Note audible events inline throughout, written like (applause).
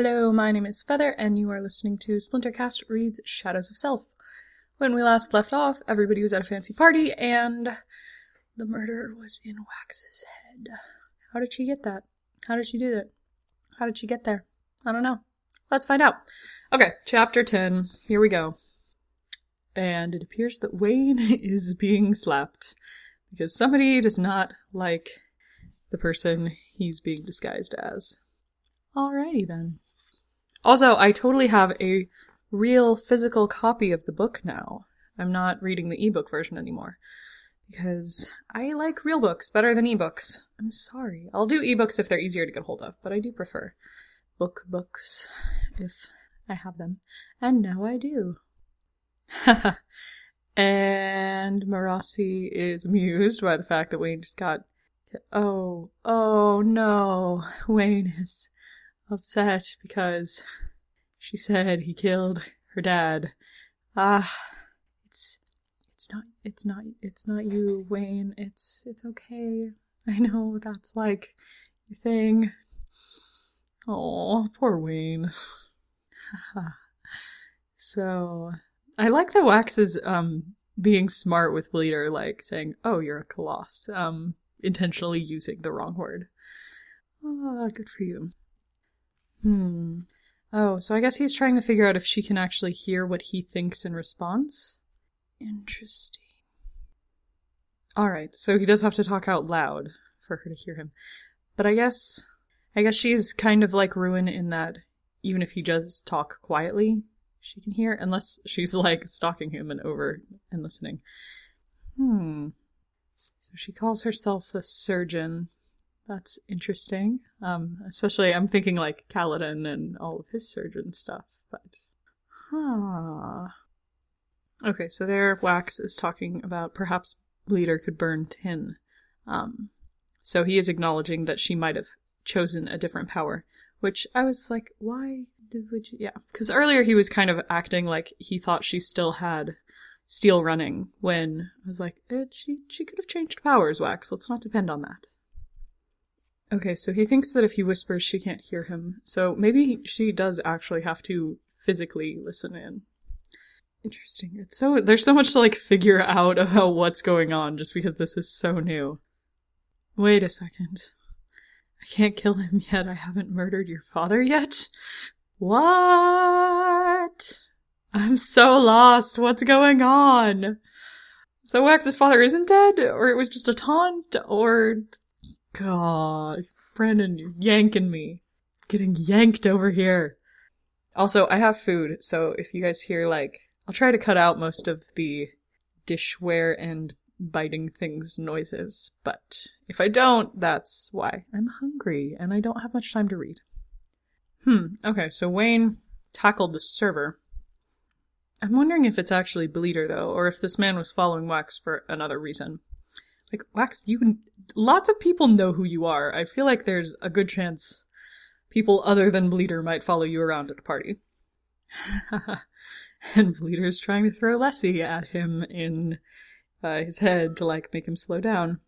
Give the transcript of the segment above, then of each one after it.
Hello, my name is Feather, and you are listening to Splintercast Reads Shadows of Self. When we last left off, everybody was at a fancy party, and the murderer was in Wax's head. How did she get that? How did she do that? How did she get there? I don't know. Let's find out. Okay, chapter 10. Here we go. And it appears that Wayne (laughs) is being slapped because somebody does not like the person he's being disguised as. Alrighty then. Also, I totally have a real physical copy of the book now. I'm not reading the ebook version anymore because I like real books better than ebooks. I'm sorry. I'll do ebooks if they're easier to get hold of, but I do prefer book books if I have them. And now I do. (laughs) and Marasi is amused by the fact that Wayne just got. Oh, oh no. Wayne is upset because she said he killed her dad. Ah, it's it's not it's not it's not you, Wayne. It's it's okay. I know that's like your thing. Oh, poor Wayne. (laughs) so I like that the Wax's um being smart with Bleeder, like saying, "Oh, you're a koloss," um, intentionally using the wrong word. Ah, oh, good for you. Hmm. Oh, so I guess he's trying to figure out if she can actually hear what he thinks in response. Interesting. Alright, so he does have to talk out loud for her to hear him. But I guess I guess she's kind of like Ruin in that even if he does talk quietly, she can hear, unless she's like stalking him and over and listening. Hmm. So she calls herself the surgeon. That's interesting. Um, especially I'm thinking like Kaladin and all of his surgeon stuff, but huh. Okay, so there Wax is talking about perhaps Bleeder could burn tin. Um, so he is acknowledging that she might have chosen a different power, which I was like, why did would you? Yeah, because earlier he was kind of acting like he thought she still had steel running when I was like, eh, she she could have changed powers, Wax. Let's not depend on that. Okay, so he thinks that if he whispers, she can't hear him. So maybe she does actually have to physically listen in. Interesting. It's so there's so much to like figure out about what's going on just because this is so new. Wait a second. I can't kill him yet. I haven't murdered your father yet. What? I'm so lost. What's going on? So Wax's father isn't dead, or it was just a taunt, or God, Brandon, you're yanking me. Getting yanked over here. Also, I have food, so if you guys hear like, I'll try to cut out most of the dishware and biting things noises, but if I don't, that's why. I'm hungry and I don't have much time to read. Hmm, okay, so Wayne tackled the server. I'm wondering if it's actually Bleeder though, or if this man was following Wax for another reason. Like, Wax, you can lots of people know who you are. I feel like there's a good chance people other than Bleeder might follow you around at a party. (laughs) and Bleeder's trying to throw Lessie at him in uh, his head to like make him slow down.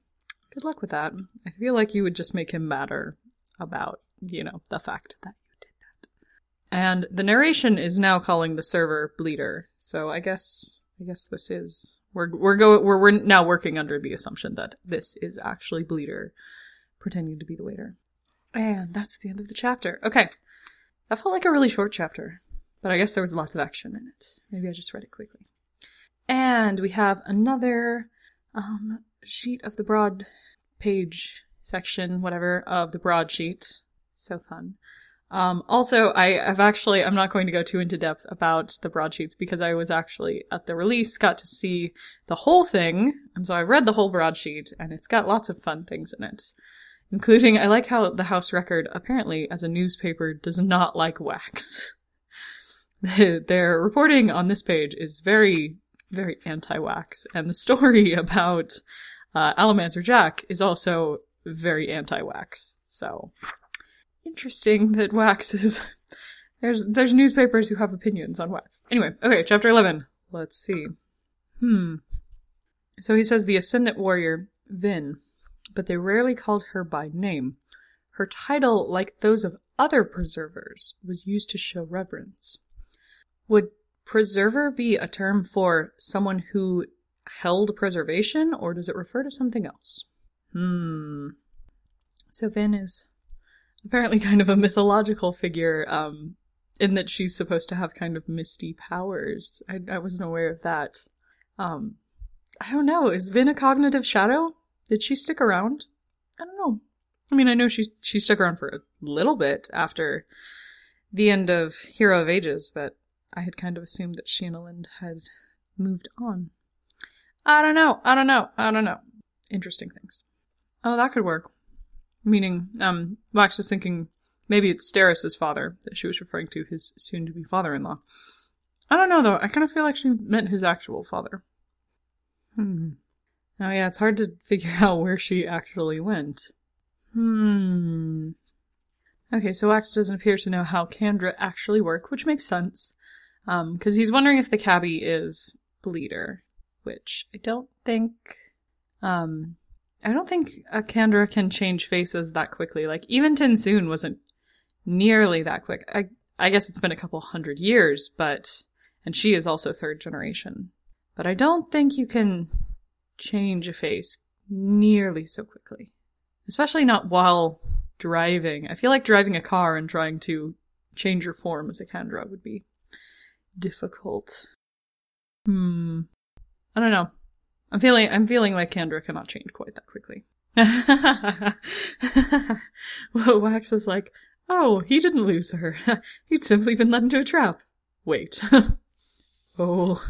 Good luck with that. I feel like you would just make him madder about, you know, the fact that you did that. And the narration is now calling the server Bleeder, so I guess I guess this is we're we're going we're we're now working under the assumption that this is actually Bleeder pretending to be the waiter. And that's the end of the chapter. Okay. That felt like a really short chapter, but I guess there was lots of action in it. Maybe I just read it quickly. And we have another um, sheet of the broad page section, whatever, of the broadsheet. So fun. Um, also, I have actually, I'm not going to go too into depth about the broadsheets because I was actually at the release, got to see the whole thing, and so I read the whole broadsheet, and it's got lots of fun things in it. Including, I like how the House Record, apparently, as a newspaper, does not like wax. (laughs) Their reporting on this page is very, very anti-wax, and the story (laughs) about uh, Allomancer Jack is also very anti-wax. So, interesting that wax is (laughs) there's there's newspapers who have opinions on wax. Anyway, okay, chapter 11. Let's see. Hmm. So he says the ascendant warrior Vin, but they rarely called her by name. Her title, like those of other preservers was used to show reverence. Would preserver be a term for someone who held preservation, or does it refer to something else? Hmm. So Vin is apparently kind of a mythological figure, um, in that she's supposed to have kind of misty powers. I, I wasn't aware of that. Um, I don't know. Is Vin a cognitive shadow? Did she stick around? I don't know. I mean, I know she she stuck around for a little bit after the end of Hero of Ages, but I had kind of assumed that she and Elend had moved on. I don't know. I don't know. I don't know. Interesting things. Oh, that could work. Meaning, um, Wax was thinking maybe it's Steris's father that she was referring to, his soon-to-be father-in-law. I don't know though. I kind of feel like she meant his actual father. Hmm. Oh yeah, it's hard to figure (laughs) out where she actually went. Hmm. Okay, so Wax doesn't appear to know how kandra actually work, which makes sense. Um, because he's wondering if the cabbie is Bleeder, which I don't think. Um, I don't think a kandra can change faces that quickly. Like even TenSoon wasn't nearly that quick. I I guess it's been a couple hundred years, but and she is also third generation. But I don't think you can change a face nearly so quickly. Especially not while driving. I feel like driving a car and trying to change your form as a kandra would be difficult. Hmm. I don't know. I'm feeling I'm feeling like kandra cannot change quite that quickly. (laughs) well, Wax is like, oh, he didn't lose her. (laughs) He'd simply been led into a trap. Wait. (laughs) oh,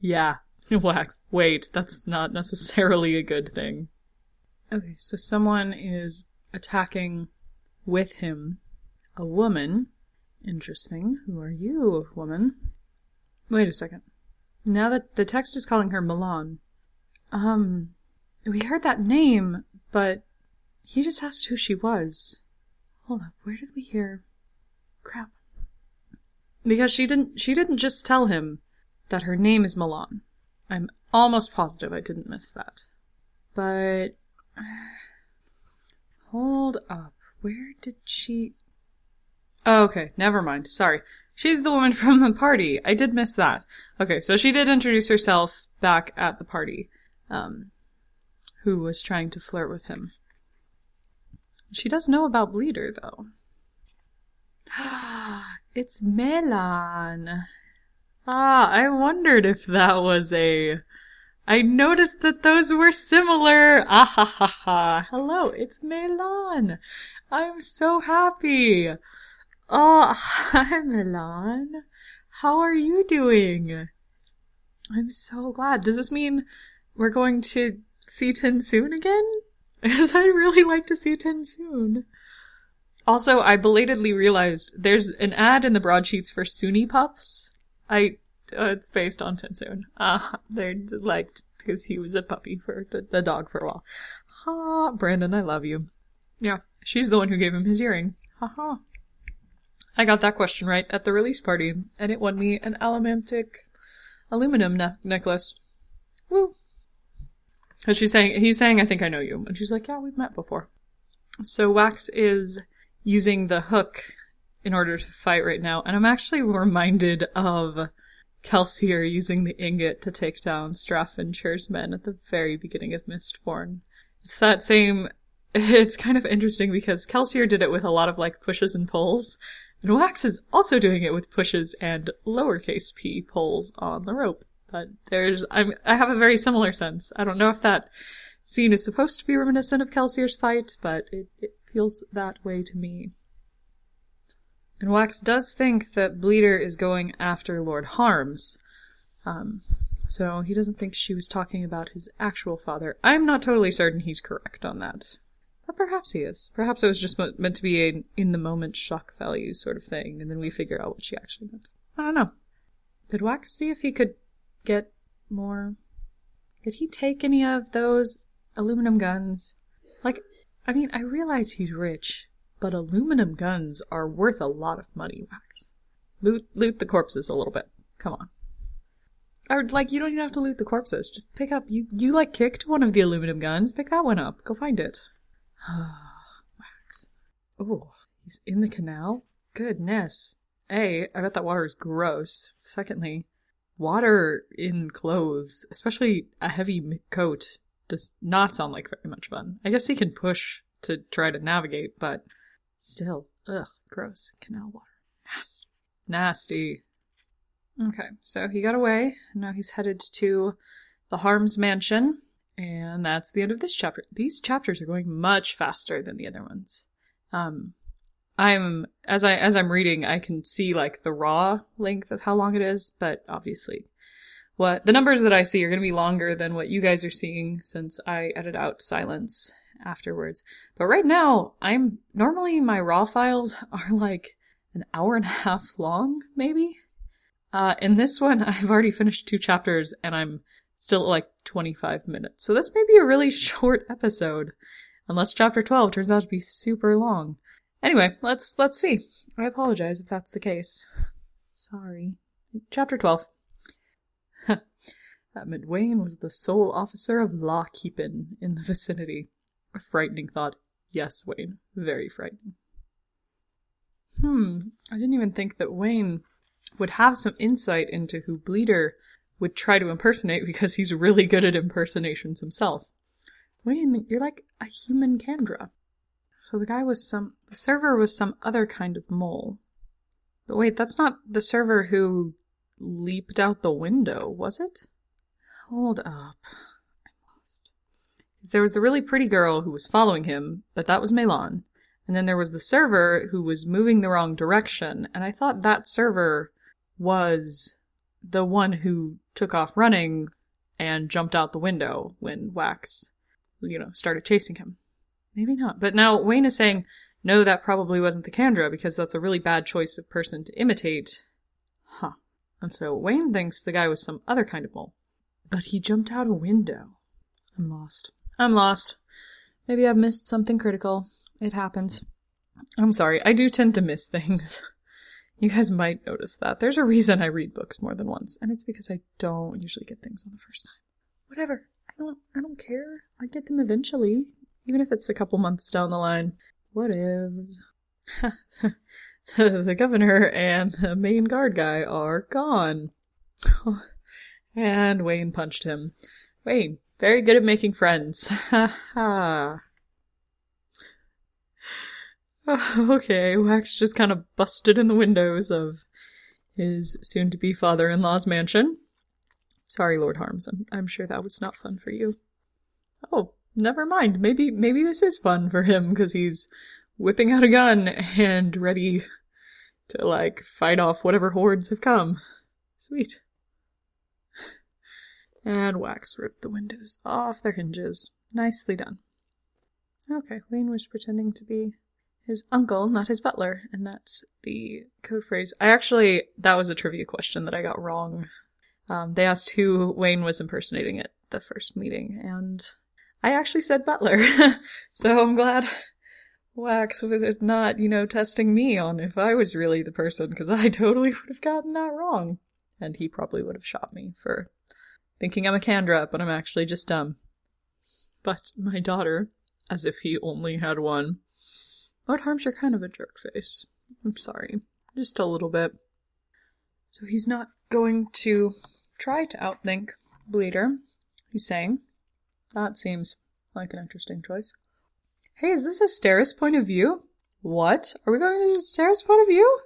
yeah. Wax. Wait, that's not necessarily a good thing. Okay, so someone is attacking with him a woman. Interesting. Who are you, woman? Wait a second. Now that the text is calling her Milan, um, we heard that name, but he just asked who she was. Hold up, where did we hear? Crap. Because she didn't. She didn't just tell him that her name is Milan. I'm almost positive I didn't miss that. But (sighs) hold up, where did she? Oh, okay, never mind. Sorry. She's the woman (laughs) from the party. I did miss that. Okay, so she did introduce herself back at the party. Um, who was trying to flirt with him. She does know about Bleeder, though. (gasps) it's MeLaan. Ah, I wondered if that was a. I noticed that those were similar. Ah ha ha ha. Hello, it's MeLaan. I'm so happy. Oh, (laughs) hi, Milan. How are you doing? I'm so glad. Does this mean we're going to see TenSoon again? (laughs) Because I'd really like to see TenSoon. Also, I belatedly realized there's an ad in the broadsheets for Suni Pups. I, uh, it's based on TenSoon. Uh, (laughs) they're like, because he was a puppy for the, the dog for a while. Ha, Brandon, I love you. Yeah, she's the one who gave him his earring. Ha ha. I got that question right at the release party, and it won me an Allomantic aluminum ne- necklace. Woo! Because she's saying, he's saying, I think I know you. And she's like, yeah, we've met before. So Wax is using the hook in order to fight right now, and I'm actually reminded of Kelsier using the ingot to take down Straffenchair's men at the very beginning of Mistborn. It's that same. (laughs) It's kind of interesting because Kelsier did it with a lot of like pushes and pulls, and Wax is also doing it with pushes and lowercase p pulls on the rope. But there's, I'm, I have a very similar sense. I don't know if that scene is supposed to be reminiscent of Kelsier's fight, but it, it feels that way to me. And Wax does think that Bleeder is going after Lord Harms. Um, so he doesn't think she was talking about his actual father. I'm not totally certain he's correct on that. But perhaps he is. Perhaps it was just meant to be an in the moment shock value sort of thing, and then we figure out what she actually meant. I don't know. Did Wax see if he could get more? Did he take any of those aluminum guns? Like, I mean, I realize he's rich, but aluminum guns are worth a lot of money, Wax. Loot, loot the corpses a little bit. Come on. Or, like, you don't even have to loot the corpses. Just pick up, you, you, like, kicked one of the aluminum guns. Pick that one up. Go find it. (sighs) Wax. Oh, He's in the canal? Goodness. A, I bet that water is gross. Secondly, water in clothes, especially a heavy coat, does not sound like very much fun. I guess he can push to try to navigate, but still, ugh, gross. Canal water. Nasty. Nasty. Okay, so he got away, and now he's headed to the Harms Mansion, and that's the end of this chapter. These chapters are going much faster than the other ones. Um, I'm as I as I'm reading, I can see like the raw length of how long it is, but obviously, what the numbers that I see are going to be longer than what you guys are seeing since I edit out silence afterwards. But right now, I'm normally my raw files (laughs) are like an hour and a half long, maybe. Uh, in this one, (laughs) I've already finished two chapters and I'm still at like 25 minutes. So this may be a really (laughs) short episode, unless chapter 12 turns out to be super long. Anyway, let's let's see. I apologize if that's the case. Sorry. Chapter 12. (laughs) that Wayne was the sole officer of law keeping in the vicinity. A frightening thought. Yes, Wayne. Very frightening. Hmm, I didn't even think that Wayne would have some insight into who Bleeder would try to impersonate because he's really good at impersonations himself. Wayne, you're like a human Kandra. So the guy was some, the server was some other kind of mole. But wait, that's not the server who leaped out the window, was it? Hold up. I'm lost. There was the really pretty girl who was following him, but that was MeLaan. And then there was the server who was moving the wrong direction, and I thought that server was the one who took off running and jumped out the window when Wax, you know, started chasing him. Maybe not. But now Wayne is saying, no, that probably wasn't the Kandra because that's a really bad choice of person to imitate. Huh. And so Wayne thinks the guy was some other kind of mole. But he jumped out a window. I'm lost. I'm lost. Maybe I've missed something critical. It happens. I'm sorry. I do tend to miss things. (laughs) you guys might notice that. There's a reason I read books more than once, and it's because I don't usually get things on the first time. Whatever. I don't I don't care. I get them eventually even if it's a couple months down the line. What ifs? (laughs) the governor and the main guard guy are gone. (laughs) and Wayne punched him. Wayne, very good at making friends. (laughs) Ha ha. (sighs) okay, Wax just kind of busted in the windows of his soon to be father in law's mansion. Sorry, Lord Harms, I'm, I'm sure that was not fun for you. Oh, never mind. Maybe maybe this is fun for him because he's whipping out a gun and ready to like fight off whatever hordes have come. Sweet. And Wax ripped the windows off their hinges. Nicely done. Okay, Wayne was pretending to be his uncle, not his butler, and that's the code phrase. I actually, that was a trivia question that I got wrong. Um, they asked who Wayne was impersonating at the first meeting, and I actually said butler. (laughs) so I'm glad Wax was not, you know, testing me on if I was really the person, because I (laughs) totally would have gotten that wrong. And he probably would have shot me for thinking I'm a Kandra, but I'm actually just dumb. But my daughter, as if he only had one. Lord Harms, you're kind of a jerk face. I'm sorry. Just a little bit. So he's not going to try to outthink Bleeder, he's saying. That seems like an interesting choice. Hey, is this a Steris point of view? What? Are we going to a Steris point of view?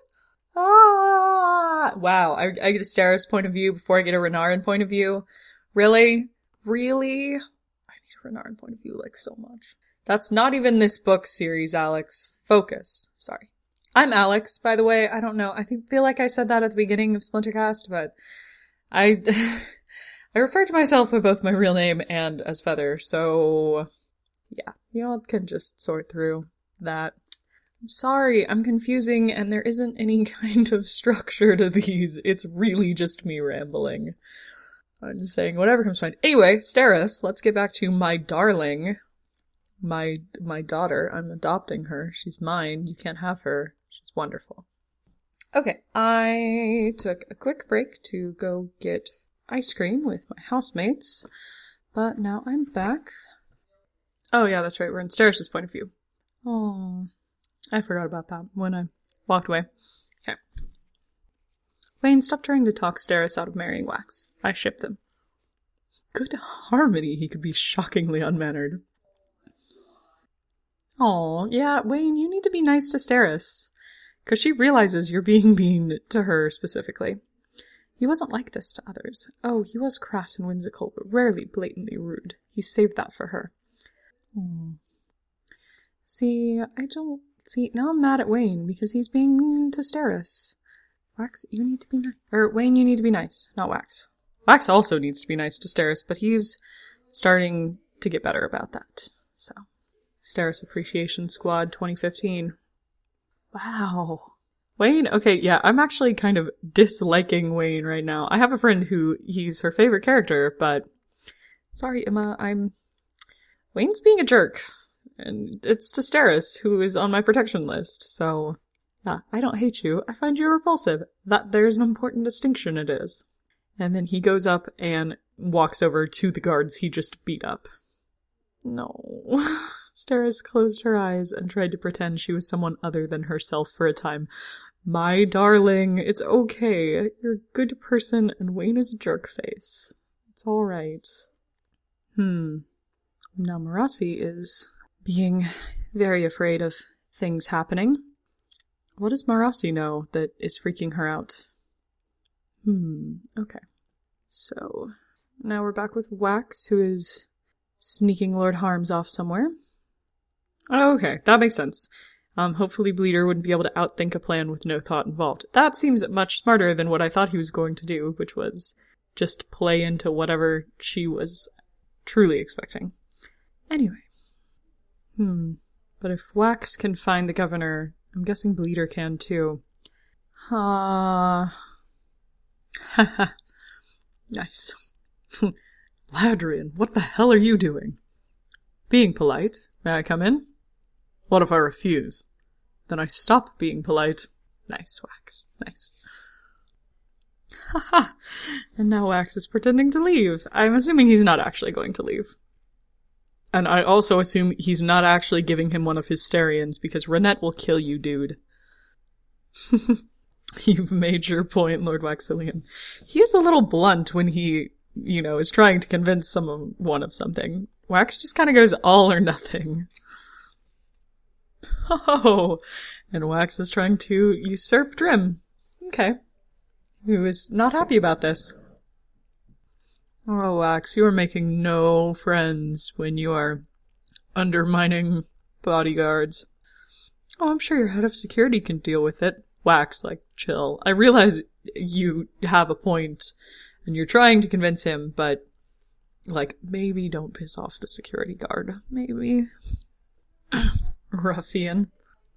Ah! Wow, I, I get a Steris point of view before I get a Renarin point of view. Really? Really? I need a Renarin point of view like so much. That's not even this book series, Alex. Focus. Sorry. I'm Alex, by the way. I don't know. I think, feel like I said that at the beginning of Splintercast, but I (laughs) I refer to myself by both my real name and as Feather, so yeah, y'all can just sort through that. I'm sorry, I'm confusing and there isn't any (laughs) kind of structure to these. It's really just me rambling. I'm just saying whatever comes to mind. Anyway, Steris, let's get back to my darling. My my daughter. I'm adopting her. She's mine. You can't have her. She's wonderful. Okay, I took a quick break to go get ice cream with my housemates, but now I'm back. Oh yeah, that's right. We're in Steris's point of view. Oh, I forgot about that when I walked away. Okay. Wayne, stop trying to talk Steris out of marrying Wax. I ship them. Good harmony, he could be shockingly unmannered. Oh, yeah, Wayne, you need to be nice to Steris. Because she realizes you're being mean to her specifically. He wasn't like this to others. Oh, he was crass and whimsical, but rarely blatantly rude. He saved that for her. Hmm. See, I don't see now I'm mad at Wayne because he's being mean to Steris. Wax, you need to be nice. Or Wayne, you need to be nice, not Wax. Wax also needs to be nice to Steris, but he's starting to get better about that. So, Steris Appreciation Squad 2015. Wow. Wayne? Okay, yeah, I'm actually kind of disliking Wayne right now. I have a friend who he's her favorite character, but sorry, Emma, I'm Wayne's being a jerk. And it's to Steris, who is on my protection list, so yeah, I don't hate you. I find you repulsive. That there's an important distinction it is. And then he goes up and walks over to the guards he just beat up. No. (laughs) Steris closed her eyes and tried to pretend she was someone other than herself for a time. My darling, it's okay. You're a good person and Wayne is a jerk face. It's alright. Hmm. Now Marasi is being very afraid of things happening. What does Marasi know that is freaking her out? Hmm, okay. So, now we're back with Wax, who is sneaking Lord Harms off somewhere. Oh, okay, that makes sense. Um, hopefully Bleeder wouldn't be able to outthink a plan with no thought involved. That seems much smarter than what I thought he was going to do, which was just play into whatever she was truly expecting. Anyway. Hmm. But if Wax can find the governor, I'm guessing Bleeder can too. Ha. Uh... (laughs) nice. (laughs) Ladrian, what the hell are you doing? Being polite. May I come in? What if I refuse? Then I stop being polite. Nice, Wax. Nice. Haha. and now Wax is pretending to leave. I'm assuming he's not actually going to leave. And I also assume he's not actually giving him one of his Sterrions because Ranette will kill you, dude. You've made your point, Lord Waxillium. He is a little blunt when he, you know, is trying to convince someone of something. Wax just kind of goes all or nothing. Oh, and Wax is trying to usurp Drim. Okay. Who is not happy about this. Oh, Wax, you are making no friends when you are undermining bodyguards. Oh, I'm sure your head of security can deal with it. Wax, like, chill. I realize you have a point and you're trying to convince him, but, like, maybe don't piss off the security guard. Maybe. (clears throat) Ruffian.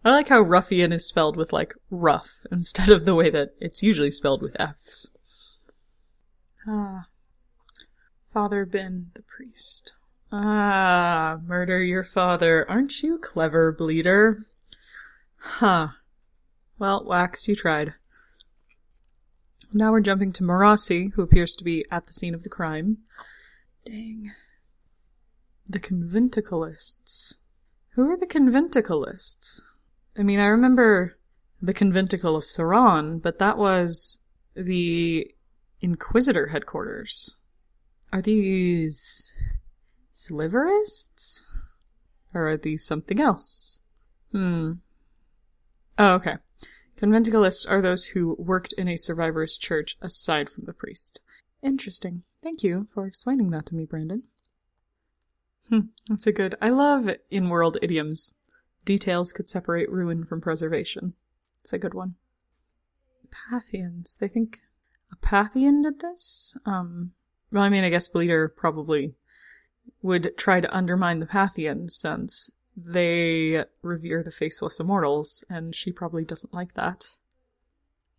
I like how ruffian is spelled with, like, rough instead of the way that it's usually spelled with F's. Ah. Father Ben, the priest. Ah, murder your father. Aren't you clever, Bleeder? Huh. Well, Wax, you tried. Now we're jumping to Marasi, who appears to be at the scene of the crime. Dang. The conventicleists. Who are the conventicleists? I mean, I remember the conventicle of Seran, but that was the Inquisitor headquarters. Are these sliverists? Or are these something else? Hmm. Oh, okay. Conventicleists are those who worked in a survivorist church aside from the priest. Interesting. Thank you for explaining that to me, Brandon. Hmm, that's a good. I love in world idioms. Details could separate ruin from preservation. It's a good one. Pathians. They think a Pathian did this? Um, well, I mean, I guess Bleeder probably would try to undermine the Pathians since they revere the faceless immortals, and she probably doesn't like that.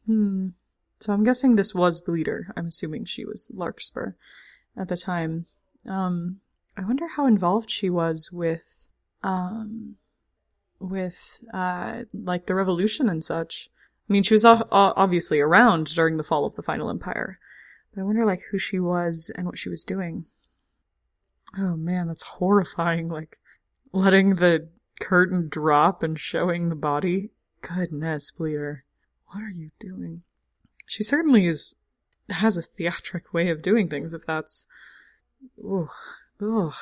Hmm. So I'm guessing this was Bleeder. I'm assuming she was Larkspur at the time. Um, I wonder how involved she was with, um, with, uh, like the revolution and such. I mean, she was obviously around during the fall of the Final Empire, but I wonder, like, who she was and what she was doing. Oh man, that's horrifying. Like, letting the curtain drop and showing the body. Goodness, Bleeder. What are you doing? She certainly is has a theatric way of doing things if that's Ugh. Ugh.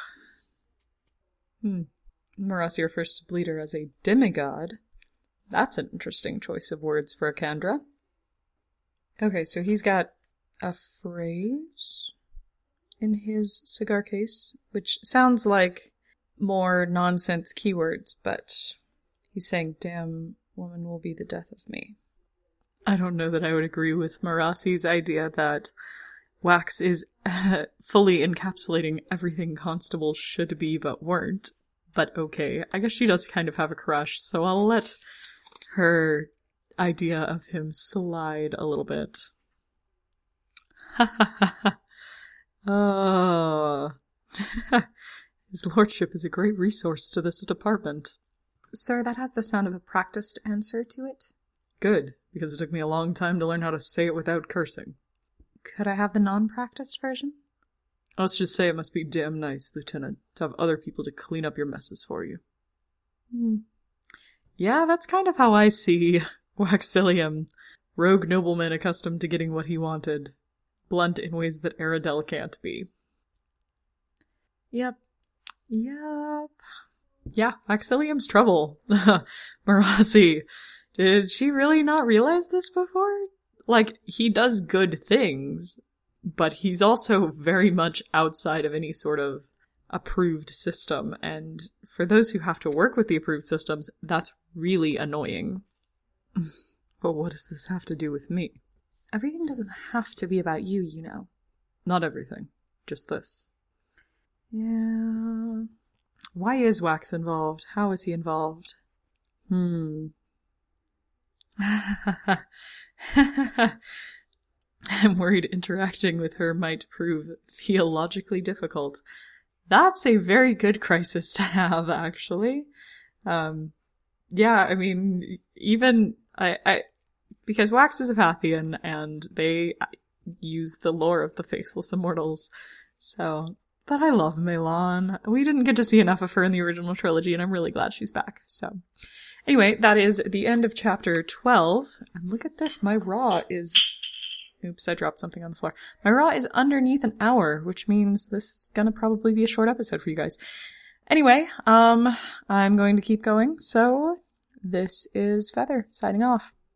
Hmm. Marasi refers to Bleeder as a demigod. That's an interesting choice of words for a Kandra. Okay, so he's got a phrase in his cigar case, which sounds like more nonsense keywords, but he's saying, damn woman will be the death of me. I don't know that I would agree with Marasi's idea that Wax is uh, (laughs) fully encapsulating everything constables should be but weren't. But okay, I guess she does kind of have a crush, so I'll let her idea of him slide a little bit. Ha ha ha. His lordship is a great resource to this department. Sir, that has the sound of a practiced answer to it. Good, because it took me a long time to learn how to say it without cursing. Could I have the non practiced version? Let's just say it must be damn nice, Lieutenant, to have other people to clean up your messes for you. Hmm. Yeah, that's kind of how I see (laughs) Waxillium. Rogue nobleman accustomed to getting what he wanted, blunt in ways that Aradel can't be. Yep. Yep. Yeah, Waxillium's trouble. (laughs) Marasi. Did she really not realize this before? Like, he does good things, but he's also very much outside of any sort of approved system. And for those who have to work with the approved systems, that's really annoying. (sighs) But what does this have to do with me? Everything doesn't have to be about you, you know. Not everything. Just this. Yeah. Why is Wax involved? How is he involved? Hmm. (laughs) I'm worried interacting with her might prove theologically difficult. That's a very good crisis to have, actually. Um, yeah, I mean, even I, I, because Wax is a Pathian and they use the lore of the Faceless Immortals, so. But I love MeLaan. We didn't get to see enough of her in the original trilogy, and I'm really glad she's back. So, anyway, that is the end of chapter 12. And look at this, my raw is Oops, I dropped something on the floor. My raw is underneath an hour, which means this is gonna probably be a short episode for you guys. Anyway, um, I'm going to keep going, so this is Feather signing off.